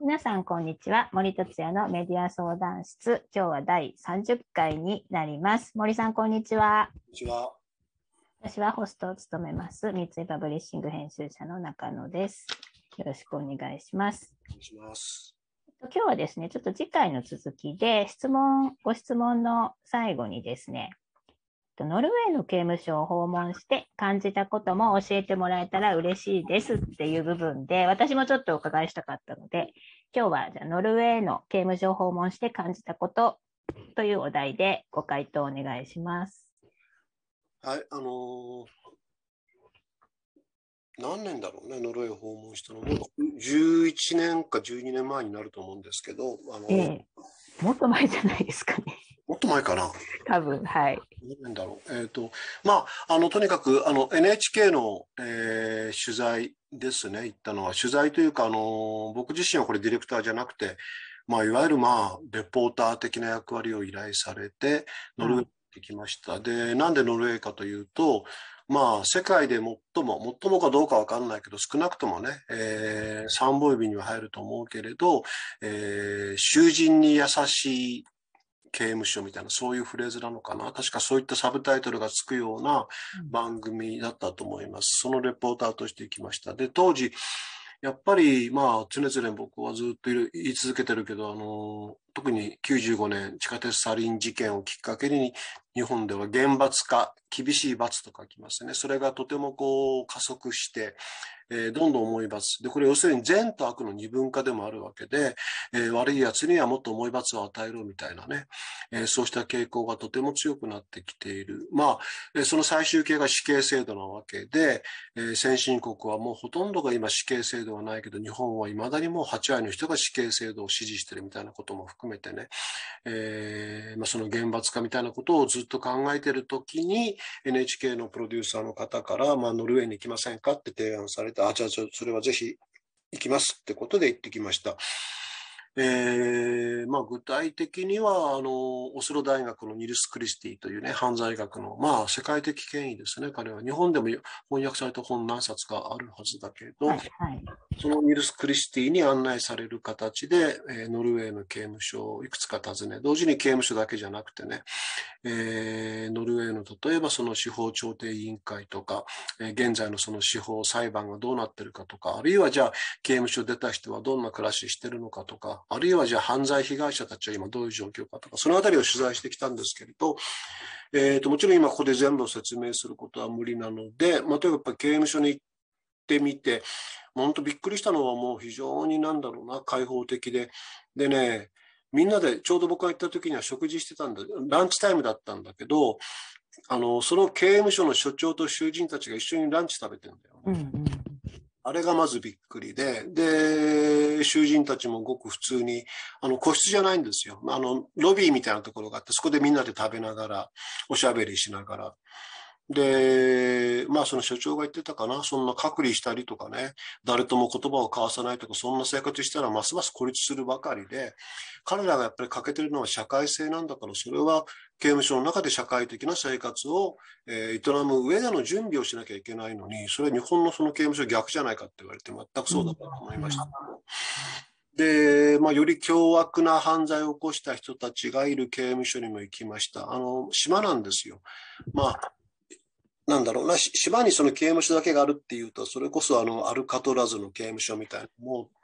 皆さん、こんにちは。森達也のメディア相談室。今日は第30回になります。森さん、こんにちは。こんにちは。私はホストを務めます。三井パブリッシング編集者の中野です。よろしくお願いします。お願いします。今日はですね、ちょっと次回の続きで、質問、ご質問の最後にですね、ノルウェーの刑務所を訪問して感じたことも教えてもらえたら嬉しいですっていう部分で、私もちょっとお伺いしたかったので、今日はじゃあノルウェーの刑務所を訪問して感じたことというお題でご回答お願いします。はい、あのー何年だろうね、ノルウェーを訪問したの。もう11年か12年前になると思うんですけど、あのええもっと前じゃないですかね。もっと前かな。多分、はい。何年だろう。えっ、と、まあ、あの、とにかく、あの、NHK の、えー取材ですね、行ったのは。取材というか、あの、僕自身はこれディレクターじゃなくて、まあ、いわゆる、まあ、レポーター的な役割を依頼されて、ノルウェーに行ってきました。で、なんでノルウェーかというと、まあ、世界で最も、最もかどうかわかんないけど、少なくともね、えー、三本指には入ると思うけれど、えー囚人に優しい刑務所みたいな、そういうフレーズなのかな。確かそういったサブタイトルがつくような番組だったと思います。そのレポーターとして行きました。で、当時、やっぱり、まあ、常々僕はずっと言い続けてるけど、あの、特に95年地下鉄サリン事件をきっかけに、日本では厳罰化、厳しい罰と書きますね。それがとてもこう加速して、えーどんどん重い罰。で、これ要するに善と悪の二分化でもあるわけで、えー悪い奴にはもっと重い罰を与えろみたいなね、えーそうした傾向がとても強くなってきている。まあ、その最終形が死刑制度なわけで、え先進国はもうほとんどが今死刑制度はないけど、日本は未だにもう8割の人が死刑制度を支持してるみたいなことも含めてね、えーまあ、その厳罰化みたいなことをずっと考えてるときに、NHK のプロデューサーの方から、まあ、ノルウェーに行きませんかって提案されて、あ、じゃあそれはぜひ行きますってことで行ってきました。えーまあ、具体的には、あの、オスロ大学のニルス・クリスティというね、犯罪学の、まあ、世界的権威ですね、彼は。日本でも翻訳された本何冊かあるはずだけど、はい、はい。そのニルス・クリスティに案内される形で、えーノルウェーの刑務所をいくつか訪ね、同時に刑務所だけじゃなくてね、えーノルウェーの例えばその司法調停委員会とか、えー現在のその司法裁判がどうなってるかとか、あるいはじゃあ刑務所出た人はどんな暮らししてるのかとか、あるいはじゃあ犯罪被害者たちは今どういう状況かとか、そのあたりを取材してきたんですけれど、えーともちろん今ここで全部を説明することは無理なので、まあ、とにかくやっぱ刑務所に行ってみて、本当びっくりしたのはもう非常になんだろうな、開放的で。でね、みんなでちょうど僕が行った時には食事してたんだ、ランチタイムだったんだけど、あの、その刑務所の所長と囚人たちが一緒にランチ食べてんだよ。うんうん。あれがまずびっくりで、で、囚人たちもごく普通に、あの、個室じゃないんですよ。あの、ロビーみたいなところがあって、そこでみんなで食べながら、おしゃべりしながら。で、まあその所長が言ってたかな、そんな隔離したりとかね、誰とも言葉を交わさないとか、そんな生活したらますます孤立するばかりで、彼らがやっぱり欠けてるのは社会性なんだから、それは刑務所の中で社会的な生活を、えー営む上での準備をしなきゃいけないのに、それは日本のその刑務所逆じゃないかって言われて、全くそうだと思いました。で、まあ、より凶悪な犯罪を起こした人たちがいる刑務所にも行きました。あの、島なんですよ。まあ、なんだろうな、し島にその刑務所だけがあるっていうと、それこそあの、アルカトラズの刑務所みたいな、もう、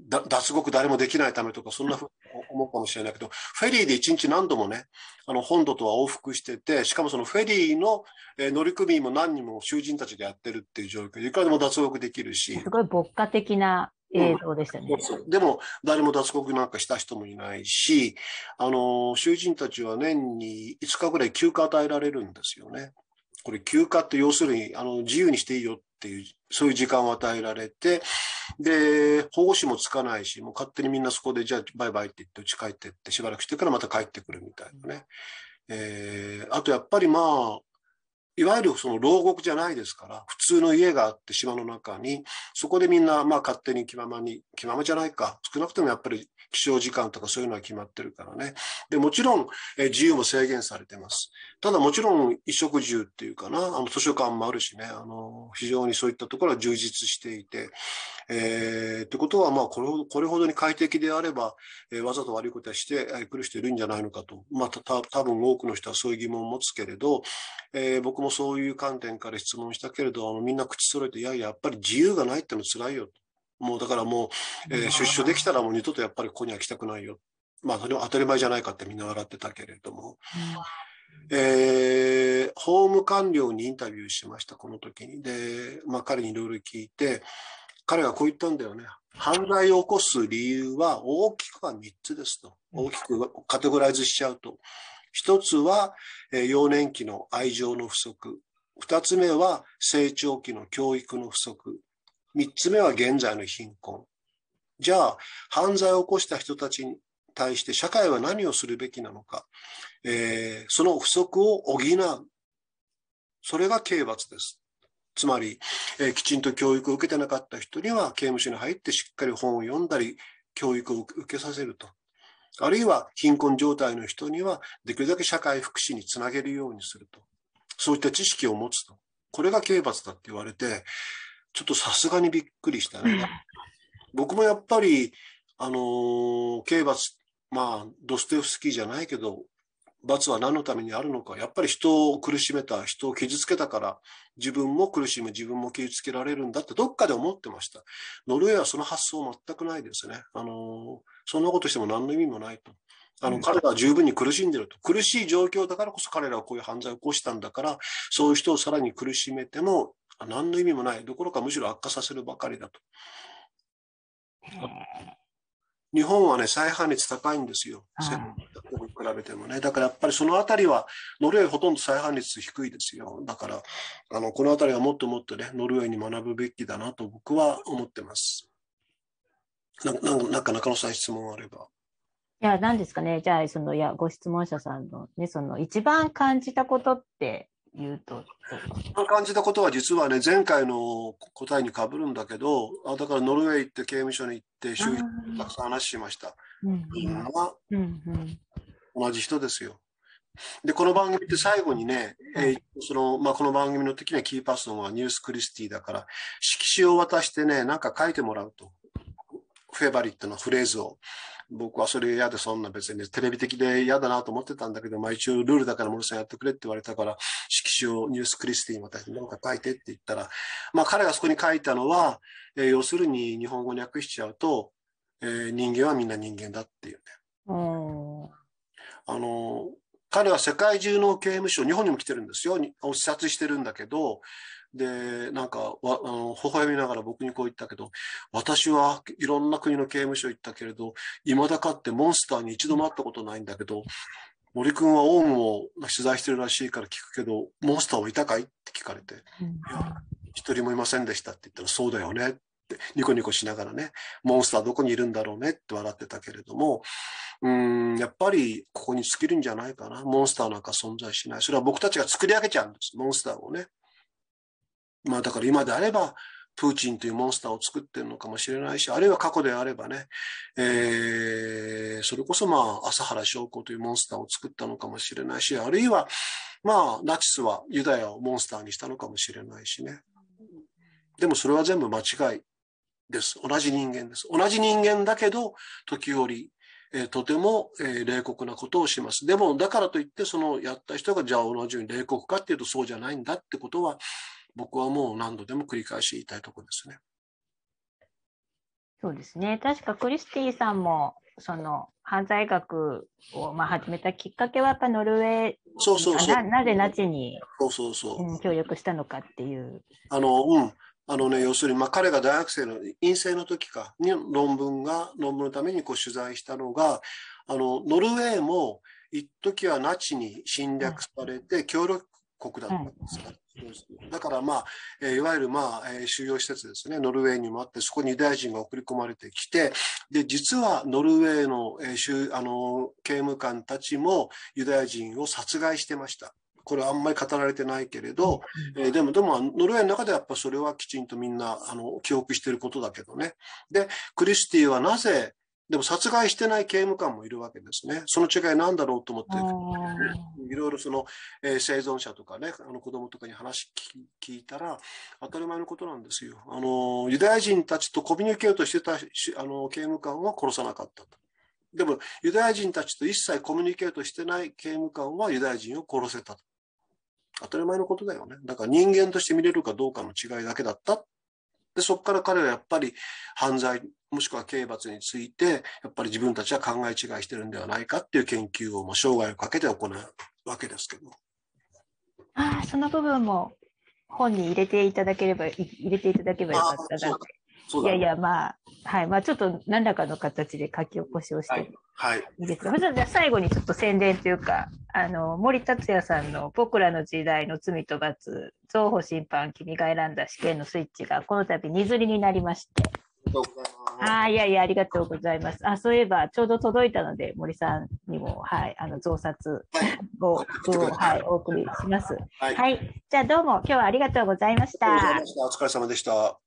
だ脱獄誰もできないためとか、そんなふうに思うかもしれないけど、フェリーで一日何度もね、あの、本土とは往復してて、しかもそのフェリーの、えー乗組員も何人も囚人たちがやってるっていう状況で、いくらでも脱獄できるし、すごい牧歌的な映像でしたね。そうそうでも、誰も脱獄なんかした人もいないし、あの、囚人たちは年に5日ぐらい休暇与えられるんですよね。これ休暇って要するに、あの、自由にしていいよっていう、そういう時間を与えられて、で、保護士もつかないし、もう勝手にみんなそこで、じゃあバイバイって言って、家帰ってって、しばらくしてからまた帰ってくるみたいなね。えーあとやっぱりまあ、いわゆるその牢獄じゃないですから、普通の家があって島の中に、そこでみんなまあ勝手に気ままに、気ままじゃないか、少なくともやっぱり起床時間とかそういうのは決まってるからね。で、もちろん、え自由も制限されてます。ただもちろん衣食住っていうかな、あの図書館もあるしね、あの、非常にそういったところは充実していて、えー、ってことはまあこれほど、これほどに快適であれば、えー、わざと悪いことはしてくる人いるんじゃないのかと。まあた、多分多くの人はそういう疑問を持つけれど、えー、僕もそういう観点から質問したけれど、あのみんな口揃えて、いやいや、やっぱり自由がないってのは辛いよ。もうだからもう、えー、出所できたらもう二度とやっぱりここには来たくないよ。まあ、それは当たり前じゃないかってみんな笑ってたけれども。えー、法務官僚にインタビューしました、この時に。で、まあ彼にいろいろ聞いて、彼がこう言ったんだよね。犯罪を起こす理由は大きくは3つですと。大きくカテゴライズしちゃうと。一つは、え、幼年期の愛情の不足。二つ目は成長期の教育の不足。三つ目は現在の貧困。じゃあ、犯罪を起こした人たちに対して社会は何をするべきなのか。えー、その不足を補う。それが刑罰です。つまり、えー、きちんと教育を受けてなかった人には刑務所に入ってしっかり本を読んだり、教育を受けさせると。あるいは貧困状態の人にはできるだけ社会福祉につなげるようにすると。そういった知識を持つと。これが刑罰だって言われて、ちょっとさすがにびっくりしたね。僕もやっぱり、あのー、刑罰、まあ、ドステフスキーじゃないけど、罰は何のためにあるのか。やっぱり人を苦しめた、人を傷つけたから、自分も苦しむ、自分も傷つけられるんだってどっかで思ってました。ノルウェーはその発想全くないですね。あの、そんなことしても何の意味もないと。あの、彼らは十分に苦しんでると。苦しい状況だからこそ彼らはこういう犯罪を起こしたんだから、そういう人をさらに苦しめても何の意味もない。どころかむしろ悪化させるばかりだと。日本はね、再犯率高いんですよ。世界に比べてもね。だからやっぱりそのあたりは、ノルウェーほとんど再犯率低いですよ。だから、あの、このあたりはもっともっとね、ノルウェーに学ぶべきだなと僕は思ってます。ななんか中野さん質問あれば。いや、何ですかね。じゃあ、その、いや、ご質問者さんのね、その、一番感じたことって言うと。感じたことは実はね、前回の答えにかぶるんだけど、あだからノルウェー行って刑務所に行って、周囲たくさん話しました。うん、うんうん、同じ人ですよ。で、この番組って最後にね、えー、その、まあ、この番組の時にはキーパーソンはニュースクリスティだから、色紙を渡してね、なんか書いてもらうと。フェバリットのフレーズを。僕はそれ嫌でそんな別にテレビ的で嫌だなと思ってたんだけど、まあ一応ルールだから森さんやってくれって言われたから、色紙をニュースクリスティに私なんか書いてって言ったら、まあ彼がそこに書いたのは、えー、要するに日本語に訳しちゃうと、えー、人間はみんな人間だっていうね。あの、彼は世界中の刑務所、日本にも来てるんですよ。を視察してるんだけど、で、なんか、わあの微笑みながら僕にこう言ったけど、私はいろんな国の刑務所行ったけれど、未だかってモンスターに一度も会ったことないんだけど、森君はオウムを取材してるらしいから聞くけど、モンスターはいたかいって聞かれて、うん、いや、一人もいませんでしたって言ったら、そうだよねってニコニコしながらね、モンスターどこにいるんだろうねって笑ってたけれども、うん、やっぱりここに尽きるんじゃないかな。モンスターなんか存在しない。それは僕たちが作り上げちゃうんです、モンスターをね。まあだから今であれば、プーチンというモンスターを作ってるのかもしれないし、あるいは過去であればね、えー、それこそまあ、朝原将校というモンスターを作ったのかもしれないし、あるいは、まあ、ナチスはユダヤをモンスターにしたのかもしれないしね。でもそれは全部間違いです。同じ人間です。同じ人間だけど、時折、えー、とても、えー、冷酷なことをします。でも、だからといって、そのやった人がじゃあ同じように冷酷かっていうとそうじゃないんだってことは、僕はもう何度でも繰り返し言いたいところですね。そうですね。確かクリスティさんも、その犯罪学をまあ始めたきっかけはやっぱノルウェーそうそうそうななぜナチにそうそうそう、うん、協力したのかっていう。あの、うん。あのね、要するに、まあ、彼が大学生の院生の時かに論文が、論文のためにこう取材したのが、あの、ノルウェーも一時はナチに侵略されて協力国だったんですから、だからまあ、えいわゆるまあ、え収容施設ですね、ノルウェーにもあって、そこにユダヤ人が送り込まれてきて、で、実はノルウェーの、えあの刑務官たちもユダヤ人を殺害してました。これはあんまり語られてないけれど、えーでも、でも、ノルウェーの中ではやっぱそれはきちんとみんな、あの、記憶してることだけどね。で、クリスティはなぜ、でも殺害してない刑務官もいるわけですね。その違いなんだろうと思って、いろいろその、えー生存者とかね、あの子供とかに話聞聞いたら、当たり前のことなんですよ。あの、ユダヤ人たちとコミュニケートしてたしあの刑務官は殺さなかったと。でも、ユダヤ人たちと一切コミュニケートしてない刑務官はユダヤ人を殺せたと。当たり前のことだよね。だから人間として見れるかどうかの違いだけだった。で、そこから彼はやっぱり犯罪、もしくは刑罰について、やっぱり自分たちは考え違いしてるんではないかっていう研究を、まあ、生涯をかけて行うわけですけど。ああ、その部分も本に入れていただければ、い入れていただければよかったないやいや、まあ、はい。まあ、ちょっと何らかの形で書き起こしをして、はいい。はい。いですか。それじゃあ最後にちょっと宣伝というか、あの、森達也さんの僕らの時代の罪と罰、情報審判、君が選んだ試験のスイッチがこの度二釣りになりまして。ああ、いやいや、ありがとうございます。あ、そういえば、ちょうど届いたので、森さんにも、はい、あの、増刷を、をはい、お送りします。はい。はい。じゃあ、どうも、今日はありがとうございましありがとうございたま。した。お疲れ様でした。